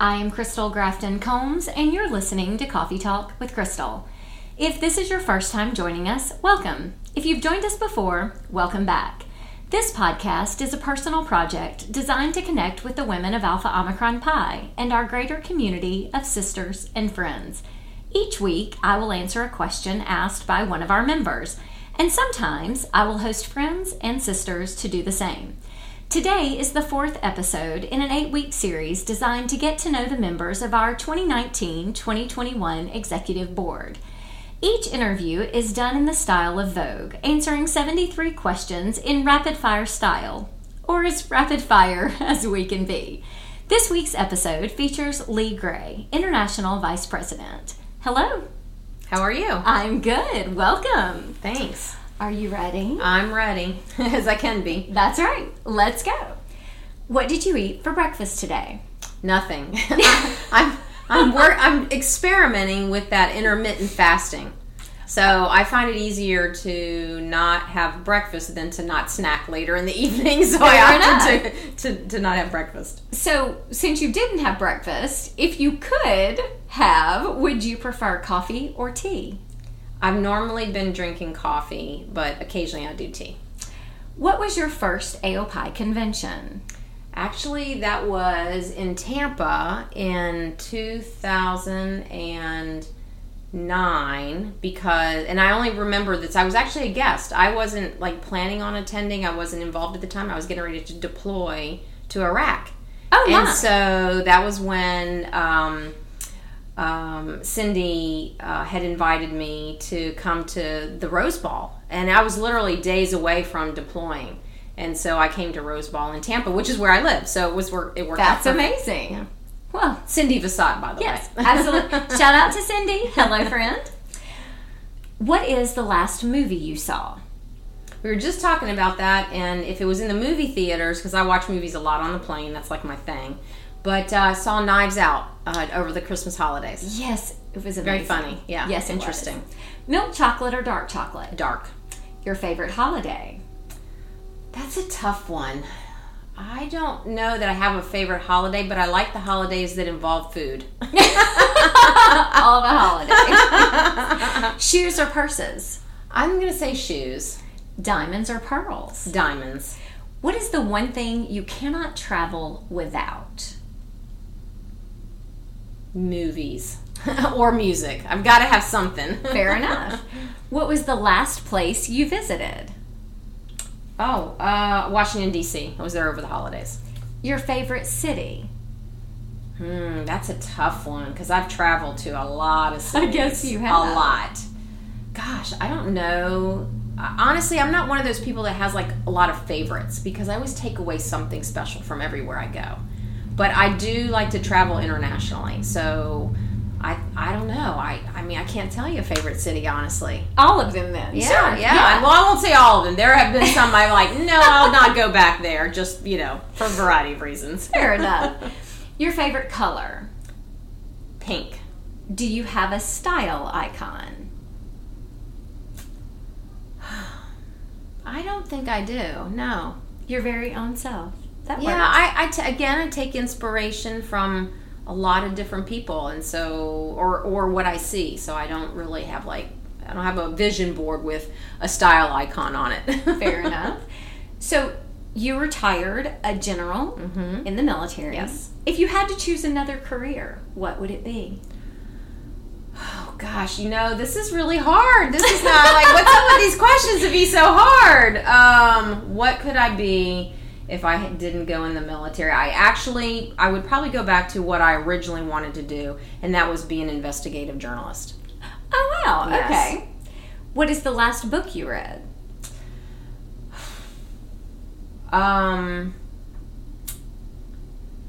I am Crystal Grafton Combs, and you're listening to Coffee Talk with Crystal. If this is your first time joining us, welcome. If you've joined us before, welcome back. This podcast is a personal project designed to connect with the women of Alpha Omicron Pi and our greater community of sisters and friends. Each week, I will answer a question asked by one of our members, and sometimes I will host friends and sisters to do the same. Today is the fourth episode in an eight week series designed to get to know the members of our 2019 2021 Executive Board. Each interview is done in the style of Vogue, answering 73 questions in rapid fire style, or as rapid fire as we can be. This week's episode features Lee Gray, International Vice President. Hello. How are you? I'm good. Welcome. Thanks. Are you ready? I'm ready, as I can be. That's right. Let's go. What did you eat for breakfast today? Nothing. I'm I'm work, I'm experimenting with that intermittent fasting. So I find it easier to not have breakfast than to not snack later in the evening. So Fair I opted to, to, to not have breakfast. So, since you didn't have breakfast, if you could have, would you prefer coffee or tea? I've normally been drinking coffee, but occasionally I do tea. What was your first AOPI convention? Actually, that was in Tampa in 2009 because, and I only remember this, I was actually a guest. I wasn't like planning on attending, I wasn't involved at the time. I was getting ready to deploy to Iraq. Oh, and so that was when um, um, Cindy uh, had invited me to come to the Rose Ball. And I was literally days away from deploying. And so I came to Rose Ball in Tampa, which is where I live. So it was where it worked That's amazing. Well, Cindy Vasat, by the yes, way. Yes, absolutely. Shout out to Cindy. Hello, friend. What is the last movie you saw? We were just talking about that, and if it was in the movie theaters, because I watch movies a lot on the plane, that's like my thing. But uh, saw Knives Out uh, over the Christmas holidays. Yes, it was Very funny. Yeah. Yes, it was. Interesting. Milk chocolate or dark chocolate? Dark. Your favorite holiday? That's a tough one. I don't know that I have a favorite holiday, but I like the holidays that involve food. All the holidays. Shoes or purses? I'm going to say shoes. Diamonds or pearls? Diamonds. What is the one thing you cannot travel without? Movies. or music. I've got to have something. Fair enough. What was the last place you visited? Oh, uh, Washington, D.C. I was there over the holidays. Your favorite city? Hmm, that's a tough one because I've traveled to a lot of cities. guess you have. A lot. Gosh, I don't know. Honestly, I'm not one of those people that has like a lot of favorites because I always take away something special from everywhere I go. But I do like to travel internationally, so I I don't know. I I mean I can't tell you a favorite city honestly. All of them then. Yeah, Sure, yeah. Well, I won't say all of them. There have been some I'm like, no, I'll not go back there. Just you know, for a variety of reasons. Fair enough. Your favorite color? Pink. Do you have a style icon? I don't think I do. No. Your very own self. That Yeah. I, I t- again I take inspiration from a lot of different people, and so or or what I see. So I don't really have like I don't have a vision board with a style icon on it. Fair enough. So you retired a general in the military. Yes. If you had to choose another career, what would it be? Oh gosh, you know this is really hard. This is not like what's up with these questions to be so hard. Um, what could I be if I didn't go in the military? I actually I would probably go back to what I originally wanted to do, and that was be an investigative journalist. Oh wow. Yes. Okay. What is the last book you read? Um.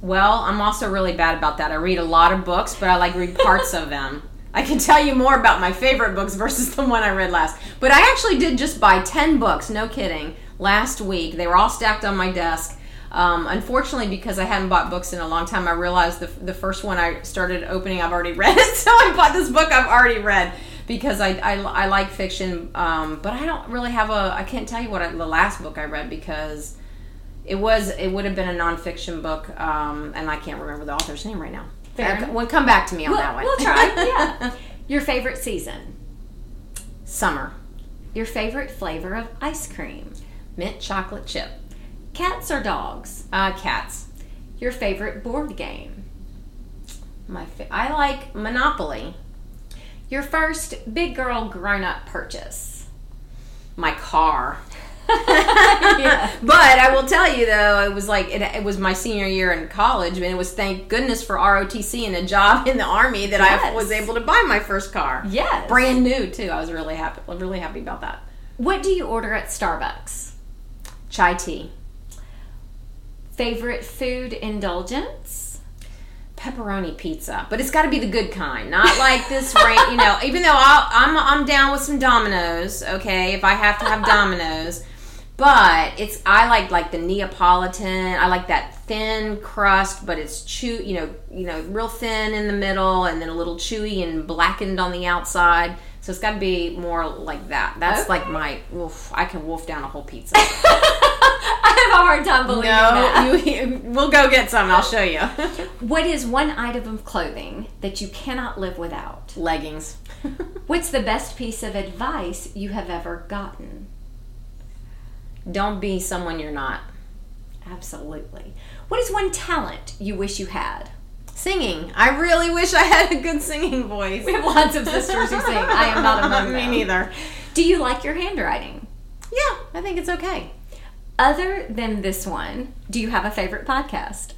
Well, I'm also really bad about that. I read a lot of books, but I like read parts of them. I can tell you more about my favorite books versus the one I read last. But I actually did just buy 10 books, no kidding, last week. They were all stacked on my desk. Um, unfortunately, because I hadn't bought books in a long time, I realized the, the first one I started opening, I've already read. So I bought this book I've already read because I, I, I like fiction. Um, but I don't really have a, I can't tell you what I, the last book I read because it was it would have been a nonfiction book, um, and I can't remember the author's name right now. Fair enough. well, come back to me on We'll, that one. we'll try. Yeah. Your favorite season. Summer, Your favorite flavor of ice cream. Mint chocolate chip, Cats or dogs? uh, cats. Your favorite board game. My fa- I like Monopoly. Your first big girl grown up purchase. My car. Yeah. But I will tell you though, it was like it, it was my senior year in college, and it was thank goodness for ROTC and a job in the army that I was able to buy my first car. Yes. brand new too. I was really happy. Really happy about that. What do you order at Starbucks? Chai tea, Favorite food indulgence? pepperoni pizza, but it's got to be the good kind, not like this. Ra- you know, even though I'll, I'm I'm down with some Domino's. Okay, if I have to have Domino's. But it's I like like the Neapolitan. I like that thin crust, but it's chew. You know, you know, real thin in the middle, and then a little chewy and blackened on the outside. So it's got to be more like that. That's Okay. like my. Oof, I can wolf down a whole pizza. I have a hard time believing that. no, you, we'll go get some. I'll show you. What is one item of clothing that you cannot live without? Leggings. What's the best piece of advice you have ever gotten? Don't be someone you're not. Absolutely. What is one talent you wish you had? Singing. I really wish I had a good singing voice. We have lots of sisters who sing. I am not among Me neither. Do you like your handwriting? Yeah, I think it's okay. Other than this one, do you have a favorite podcast?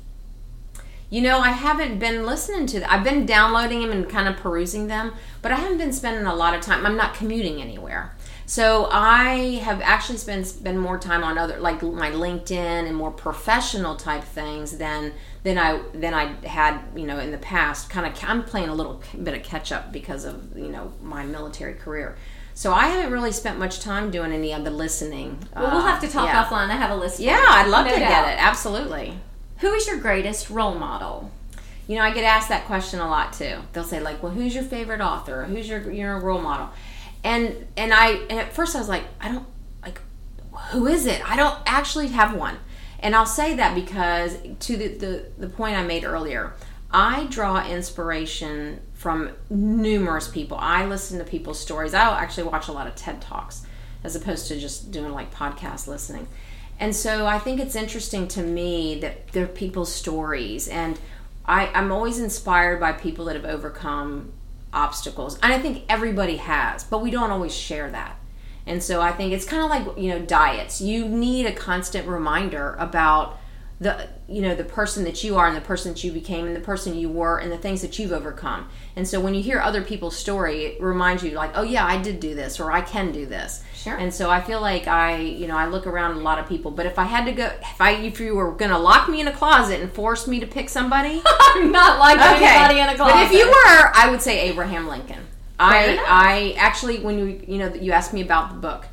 You know, I haven't been listening to them. I've been downloading them and kind of perusing them, but I haven't been spending a lot of time. I'm not commuting anywhere. So I have actually spent spend more time on other like my LinkedIn and more professional type things than than I than I had you know in the past. Kind of I'm playing a little bit of catch up because of you know my military career. So I haven't really spent much time doing any of the listening. Well, we'll uh, have to talk yeah. offline. I have a list. Yeah. I'd love No to doubt. get it. Absolutely. Who is your greatest role model? You know, I get asked that question a lot too. They'll say like, "Well, who's your favorite author? Who's your your role model?" And and I and at first I was like, I don't like who is it? I don't actually have one. And I'll say that because to the the, the point I made earlier, I draw inspiration from numerous people. I listen to people's stories. I actually watch a lot of TED Talks as opposed to just doing like podcast listening. And so I think it's interesting to me that they're people's stories and I, I'm always inspired by people that have overcome obstacles. And I think everybody has, but we don't always share that. And so I think it's kind of like, you know, diets. You need a constant reminder about the you know the person that you are and the person that you became and the person you were and the things that you've overcome and so when you hear other people's story it reminds you like oh yeah i did do this or i can do this Sure. and so i feel like i you know i look around a lot of people but if i had to go if i if you were gonna lock me in a closet and force me to pick somebody I'm not like anybody in a closet. but if you were i would say abraham lincoln i enough. i actually when you you know you asked me about the book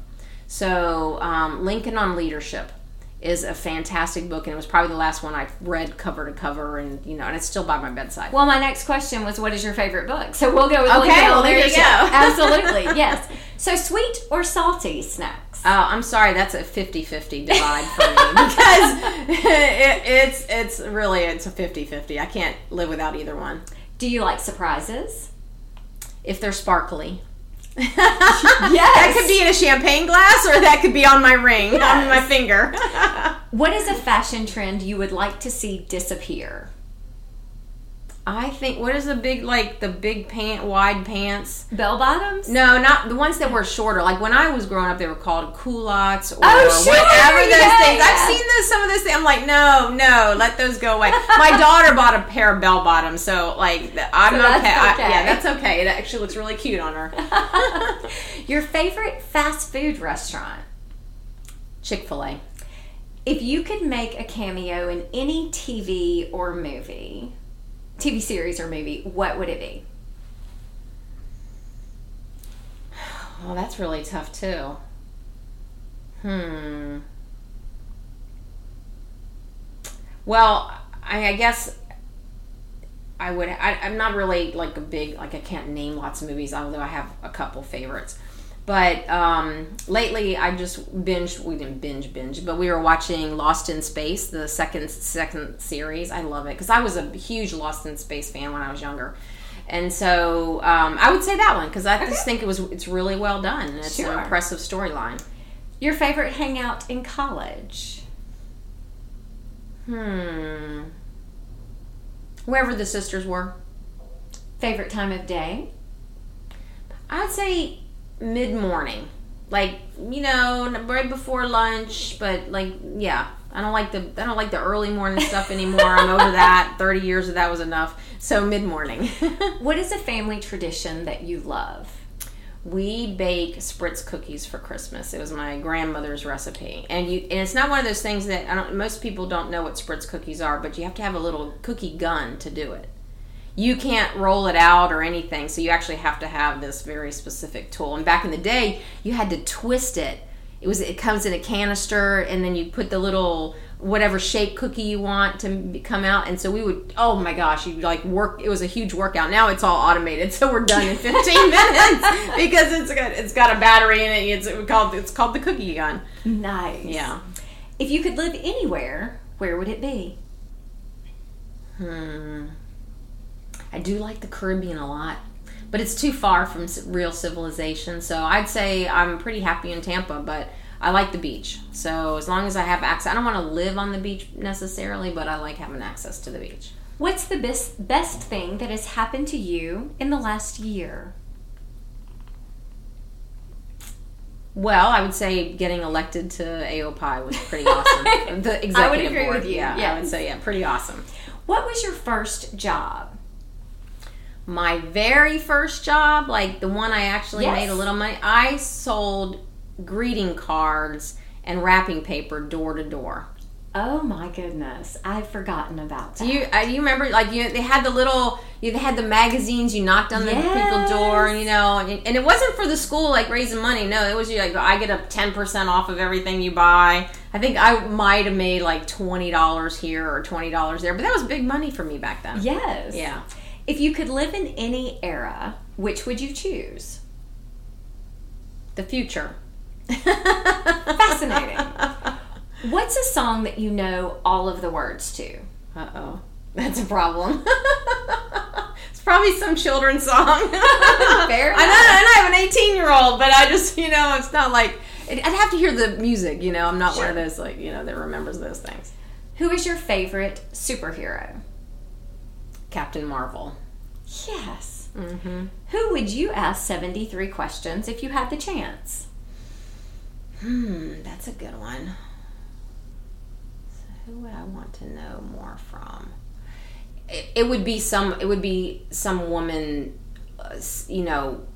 so um, lincoln on leadership is a fantastic book and it was probably the last one i read cover to cover and you know and it's still by my bedside Well, my next question was, what is your favorite book? So we'll go with Okay, Lincoln well, on there you go. Absolutely, yes. So sweet or salty snacks? Oh, I'm sorry. That's a 50-50 divide for me because it, it's it's really it's a 50-50. I can't live without either one. Do you like surprises? If they're sparkly. Yes. That could be in a champagne glass or that could be on my ring, on my finger. What is a fashion trend you would like to see disappear? I think what is the big like the big pant wide pants? Bell bottoms? No, not the ones that were shorter. Like when I was growing up, they were called culottes or Oh, sure, whatever those yeah, things. I've seen those some of those things. I'm like, no, no, let those go away. My daughter bought a pair of bell bottoms, so like I'm So that's okay. I- yeah, that's okay. It actually looks really cute on her. Your favorite fast food restaurant? Chick Fil A. If you could make a cameo in any TV or movie, TV series or movie, what would it be? Oh, that's really tough too. Hmm. Well, I, I guess I would. I, I'm not really like a big like I can't name lots of movies, although I have a couple favorites. But um, lately, I just binge. We didn't binge binge, but we were watching Lost in Space, the second second series. I love it because I was a huge Lost in Space fan when I was younger, and so um, I would say that one because I just think it was it's really well done. It's Sure. an impressive storyline. Your favorite hangout in college? Hmm. Wherever the sisters were, Favorite time of day? I'd say mid morning, like you know, right before lunch. But like, yeah, I don't like the I don't like the early morning stuff anymore. I'm over that. Thirty years of that was enough. So mid morning. What is a family tradition that you love? we bake spritz cookies for Christmas. It was my grandmother's recipe, and you and it's not one of those things that I don't. Most people don't know what spritz cookies are, but you have to have a little cookie gun to do it. You can't roll it out or anything, so you actually have to have this very specific tool. And back in the day, you had to twist it. It was it comes in a canister, and then you put the little whatever shape cookie you want to come out. And so we would, oh my gosh, you like work. It was a huge workout. Now it's all automated, so we're done in 15 minutes because it's got it's got a battery in it. It's called it's called the cookie gun. Nice. Yeah. If you could live anywhere, where would it be? Hmm. I do like the Caribbean a lot, but it's too far from real civilization. So I'd say I'm pretty happy in Tampa, but I like the beach. So as long as I have access, I don't want to live on the beach necessarily, but I like having access to the beach. What's the best best thing that has happened to you in the last year? Well, I would say getting elected to AOPI was pretty awesome. the executive agree board, with you, Yeah, I would say yeah, pretty awesome. What was your first job? My very first job, like the one I actually Yes. made a little money, I sold greeting cards and wrapping paper door to door. Oh my goodness, I've forgotten about that. Do you uh, you remember like you they had the little you they had the magazines you knocked on the people's door you know and, and it wasn't for the school like raising money no it was you like I get a ten percent off of everything you buy I think I might have made like twenty dollars here or twenty dollars there but that was big money for me back then Yes. yeah If you could live in any era, which would you choose? the future Fascinating. What's a song that you know all of the words to? uh oh that's a problem it's probably some children's song Fair enough. I know, and I have an 18 year old, but I just, you know, it's not like I'd have to hear the music. You know, I'm not one of those like you know that remembers those things. Who is your favorite superhero? Captain Marvel. Yes. Mm-hmm. Who would you ask 73 questions if you had the chance? Hmm, that's a good one. So who would I want to know more from? It, it would be some. It would be some woman, uh, you know,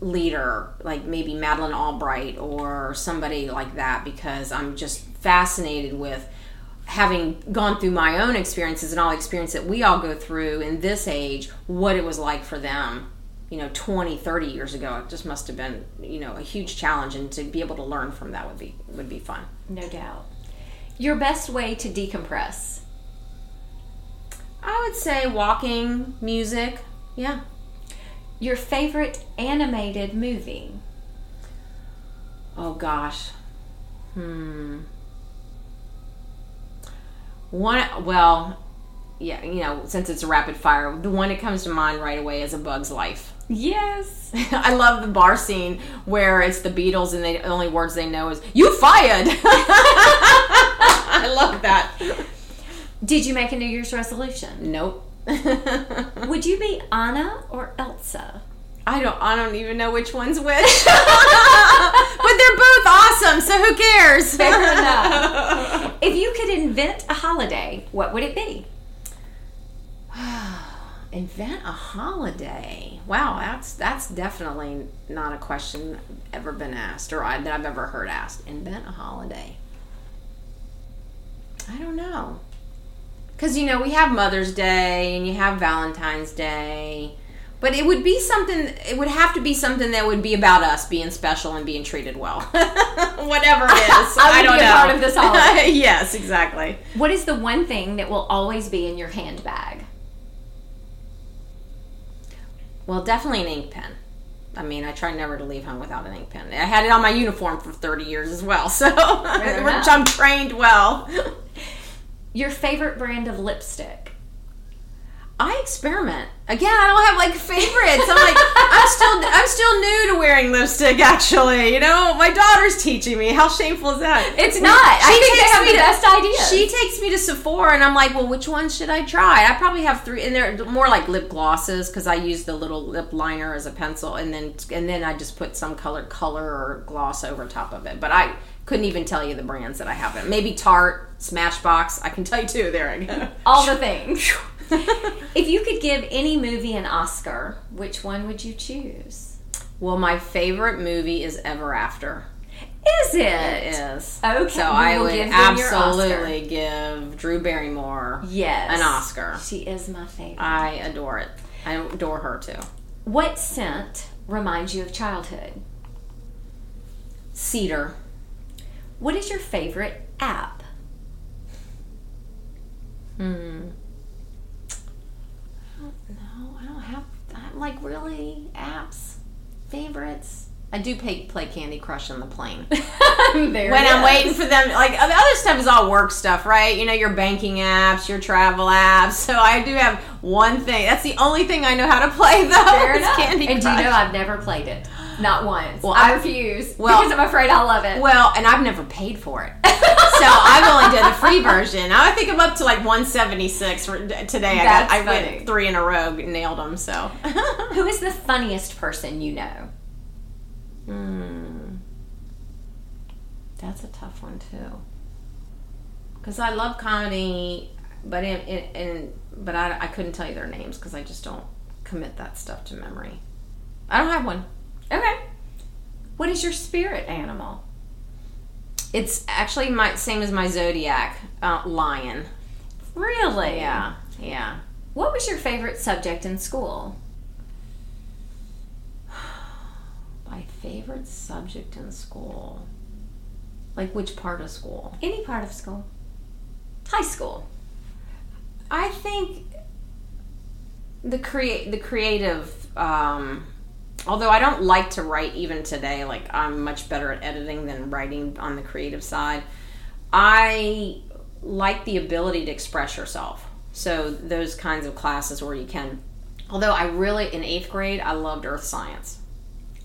leader like maybe Madeleine Albright or somebody like that because I'm just fascinated with having gone through my own experiences and all the experience that we all go through in this age what it was like for them you know 20 30 years ago it just must have been you know a huge challenge and to be able to learn from that would be would be fun No doubt. Your best way to decompress? i would say walking music yeah Your favorite animated movie? oh gosh hmm one well yeah you know since it's a rapid fire the one that comes to mind right away is a bug's life Yes. I love the bar scene where it's the Beatles and they, the only words they know is "You fired." I love that. Did you make a New Year's resolution? Nope. Would you be Anna or Elsa? I don't. I don't even know which one's which. but they're both awesome, so who cares? Fair enough. If you could invent a holiday, what would it be? Invent a holiday. Wow, that's that's definitely not a question ever been asked or I, that I've ever heard asked. Invent a holiday. I don't know. Because you know we have Mother's Day and you have Valentine's Day, but it would be something. It would have to be something that would be about us being special and being treated well. Whatever it is, I would don't be a know. part of this holiday. yes, exactly. What is the one thing that will always be in your handbag? Well, definitely an ink pen. I mean, I try never to leave home without an ink pen. I had it on my uniform for 30 years as well, so which I'm trained well. Your favorite brand of lipstick? I experiment. Again, I don't have like favorites. I'm like I'm still I'm still new to wearing lipstick actually. You know, my daughter's teaching me. How shameful is that? It's not. I think they takes have me the to- best ideas. She takes me to Sephora and I'm like, "Well, which one should I try?" I probably have 3 and they're more like lip glosses cuz I use the little lip liner as a pencil and then and then I just put some colored color or gloss over top of it. But I couldn't even tell you the brands that I have. Maybe Tarte, Smashbox. I can tell you two. There I go. All the things. if you could give any movie an Oscar, which one would you choose? Well, my favorite movie is Ever After. Is it? It is. Okay, So I would give absolutely give Drew Barrymore Yes. an Oscar. She is my favorite. I adore it. I adore her too. what scent reminds you of childhood? Cedar. What is your favorite app? Hmm. No, I don't have. I'm like really apps, favorites. I do play, play Candy Crush on the plane. when I'm waiting for them, like the other stuff is all work stuff, right? You know, your banking apps, your travel apps. So I do have one thing. That's the only thing I know how to play, though. Fair enough. Candy and do you know I've never played it? Not once. Well, I I- refuse well- because I'm afraid I'll love it. Well, and I've never paid for it. So I've only done the free version. I think I'm up to like 176 for today. I got I went three in a row, nailed them. So. Who is the funniest person you know? Hmm. That's a tough one too. Because I love comedy, but in, in, in but I, I couldn't tell you their names because I just don't commit that stuff to memory. I don't have one. Okay. What is your spirit animal? It's actually my same as my zodiac, uh, lion. Really? Yeah, yeah. What was your favorite subject in school? My favorite subject in school. Like which part of school? Any part of school. High school. I think the create the creative. Um, although I don't like to write even today, like I'm much better at editing than writing on the creative side. I like the ability to express yourself. So those kinds of classes where you can. Although I really in eighth grade I loved earth science.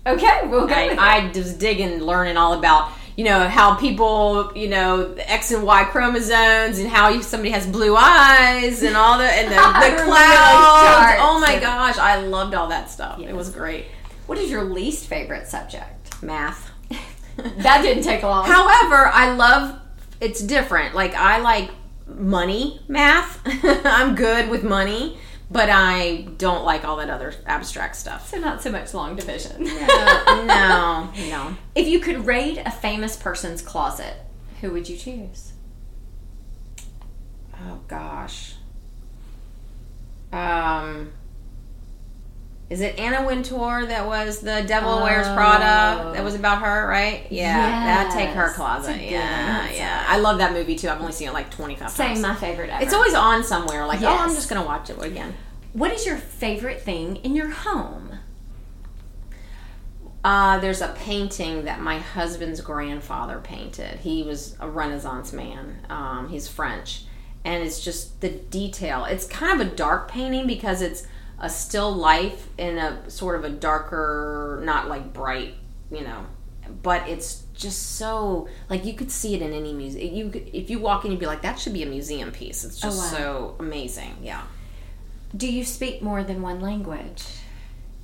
Okay, we'll go. I, I was digging, learning all about you know how people, you know, the X and Y chromosomes, and how you, somebody has blue eyes, and all the and the, the clouds. Oh my gosh, I loved all that stuff. It was great. What is your least favorite subject? Math. That didn't take long. However, I love it's different. Like I like money math. I'm good with money, but I don't like all that other abstract stuff. so not so much long division. Uh, no, no. If you could raid a famous person's closet, who would you choose? Oh gosh. Um is it Anna Wintour that was the Devil Wears Prada? Oh. That was about her, right? Yeah, that take her closet. It's a good Yeah, yeah. I love that movie too. I've only seen it like twenty five Same, times. my favorite ever. It's always on somewhere. Like, oh, I'm just gonna watch it again. What is your favorite thing in your home? Uh, there's a painting that my husband's grandfather painted. He was a Renaissance man. Um, he's French, and it's just the detail. It's kind of a dark painting because it's a still life in a sort of a darker, not like bright, you know, but it's just so like you could see it in any museum. You could, if you walk in, you'd be like, that should be a museum piece. It's just Oh, wow. so amazing. Yeah. Do you speak more than one language?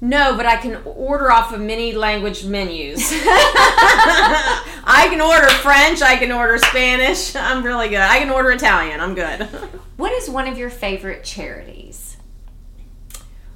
No, but I can order off of many language menus. I can order French. I can order Spanish. I'm really good. I can order Italian. I'm good. What is one of your favorite charities?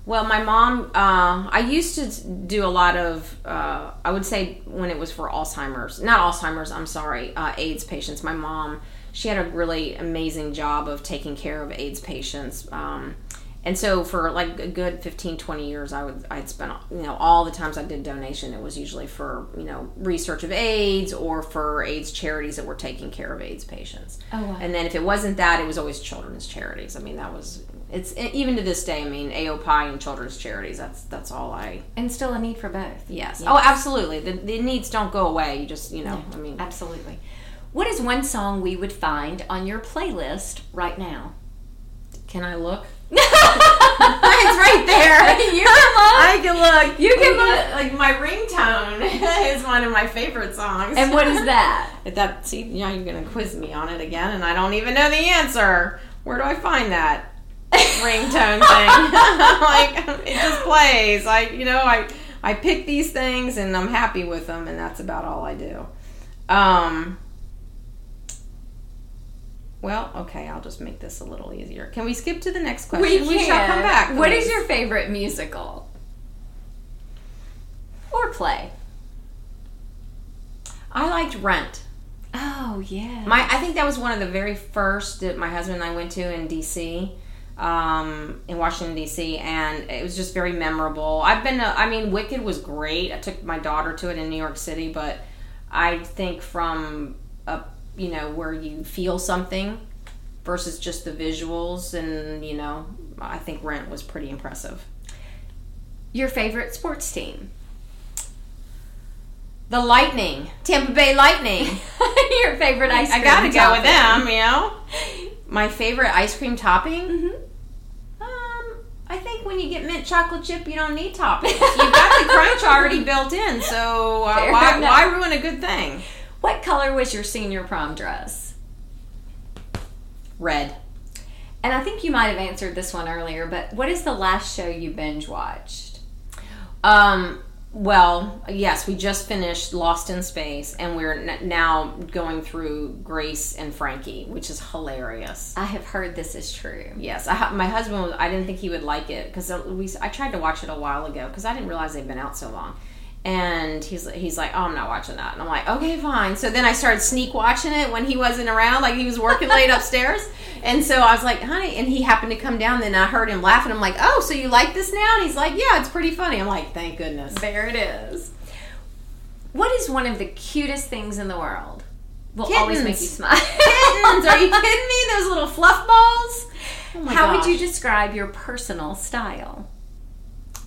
Well, my mom, uh, I used to do a lot of, uh, I would say when it was for Alzheimer's, not Alzheimer's, I'm sorry, uh, AIDS patients. My mom, she had a really amazing job of taking care of AIDS patients. Um, and so for like a good 15, 20 years, I would, I'd spent, you know, all the times I did donation, it was usually for, you know, research of AIDS or for AIDS charities that were taking care of AIDS patients. Oh, wow. And then if it wasn't that, it was always children's charities. I mean, that was It's even to this day. I mean, AOPI and children's charities. That's that's all I. And still a need for both. Yes. Oh, absolutely. The, the needs don't go away. You just you know. I mean, Absolutely. What is one song we would find on your playlist right now? can I look? it's right there. You can look. I can look. You can look. Like my ringtone is one of my favorite songs. And what is that? That see, yeah, you're gonna quiz me on it again, and I don't even know the answer. Where do I find that ringtone thing? like it just plays. I, you know, I I pick these things and I'm happy with them, and that's about all I do. Um. Well, okay, I'll just make this a little easier. Can we skip to the next question? We, shall come back. What is your favorite musical? Or play? I liked Rent. Oh yeah. My, I think that was one of the very first that my husband and I went to in D.C. Um, in Washington D.C. and it was just very memorable. I've been, to, I mean, Wicked was great. I took my daughter to it in New York City, but I think from a, you know, where you feel something versus just the visuals, and you know, I think Rent was pretty impressive. your favorite sports team? The Lightning, Tampa Bay Lightning. your favorite ice I cream gotta go with topping? them, you know. My favorite ice cream topping. Mhm. I think when you get mint chocolate chip, you don't need toppings. You've got the crunch already built in, so uh, why, why ruin a good thing? What color was your senior prom dress? Red. And I think you might have answered this one earlier, but what is the last show you binge watched? Um, well, yes, we just finished Lost in Space, and we're n- now going through Grace and Frankie, which is hilarious. I have heard this is true. Yes, I, ha- my husband was. I didn't think he would like it because we. I tried to watch it a while ago because I didn't realize they'd been out so long. And he's he's like, oh, I'm not watching that. And I'm like, okay, fine. So then I started sneak watching it when he wasn't around, like he was working late upstairs. And so I was like, honey, and he happened to come down. Then I heard him laughing. I'm like, oh, so you like this now? And he's like, yeah, it's pretty funny. I'm like, thank goodness. There it is. What is one of the cutest things in the world? Will always make you smile. Kittens, are you kidding me? Those little fluff balls. Oh How would you describe your personal style?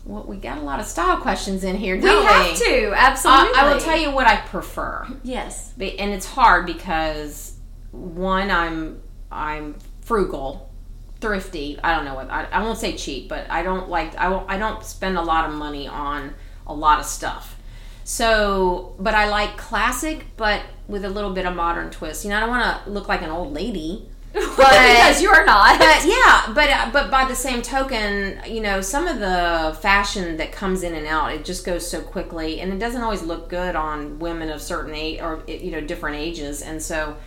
Well, we got a lot of style questions in here, We have to, Uh, absolutely. I will tell you what I prefer. Yes. And it's hard because one i'm i'm frugal thrifty i don't know what i, I won't say cheap but i don't like I, won't, I don't spend a lot of money on a lot of stuff so but i like classic but with a little bit of modern twist you know i don't want to look like an old lady because you are not. but yeah, but uh, but by the same token, you know, some of the fashion that comes in and out, it just goes so quickly, and it doesn't always look good on women of certain age or you know different ages, and so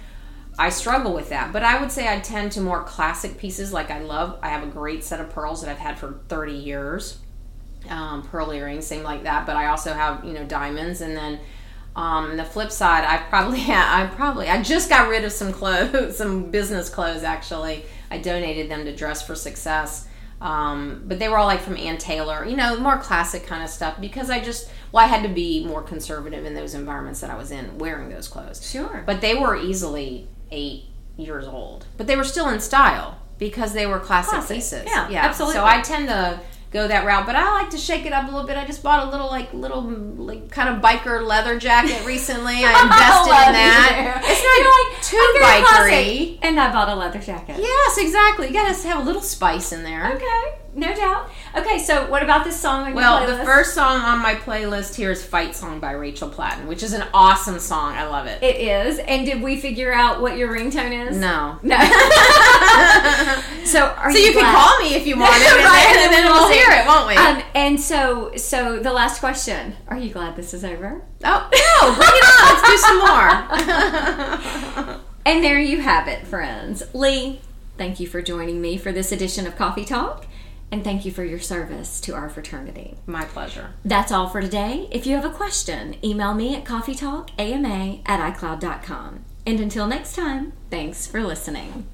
I struggle with that. But I would say I tend to more classic pieces. Like I love, I have a great set of pearls that I've had for thirty years, um, pearl earrings, same like that. But I also have you know diamonds, and then. Um, the flip side, I probably, I probably, I just got rid of some clothes, some business clothes. Actually, I donated them to Dress for Success, um, but they were all like from Ann Taylor, you know, more classic kind of stuff. Because I just, well, I had to be more conservative in those environments that I was in, wearing those clothes. Sure. But they were easily eight years old, but they were still in style because they were classic, Classic. pieces. Yeah, yeah, absolutely. So I tend to go that route, but I like to shake it up a little bit. I just bought a little like little like kind of biker leather jacket recently. I invested love in that. It's You're not like, too bikery. classic. And I bought a leather jacket. Yes, exactly. You gotta have a little spice in there. Okay, no doubt. Okay, so what about this song on your Well, the first song on my playlist here is "Fight Song" by Rachel Platten, which is an awesome song. I love it. It is. And did we figure out what your ringtone is? no. No. so are So you can call me if you want it, and, Right, then, and then we'll hear it, won't we? Um, and so, so the last question: Are you glad this is over? oh no, bring it on! Let's do some more. And there you have it, friends. Lee, thank you for joining me for this edition of Coffee Talk, and thank you for your service to our fraternity. My pleasure. That's all for today. If you have a question, email me at coffeetalkama at icloud.com. And until next time, thanks for listening.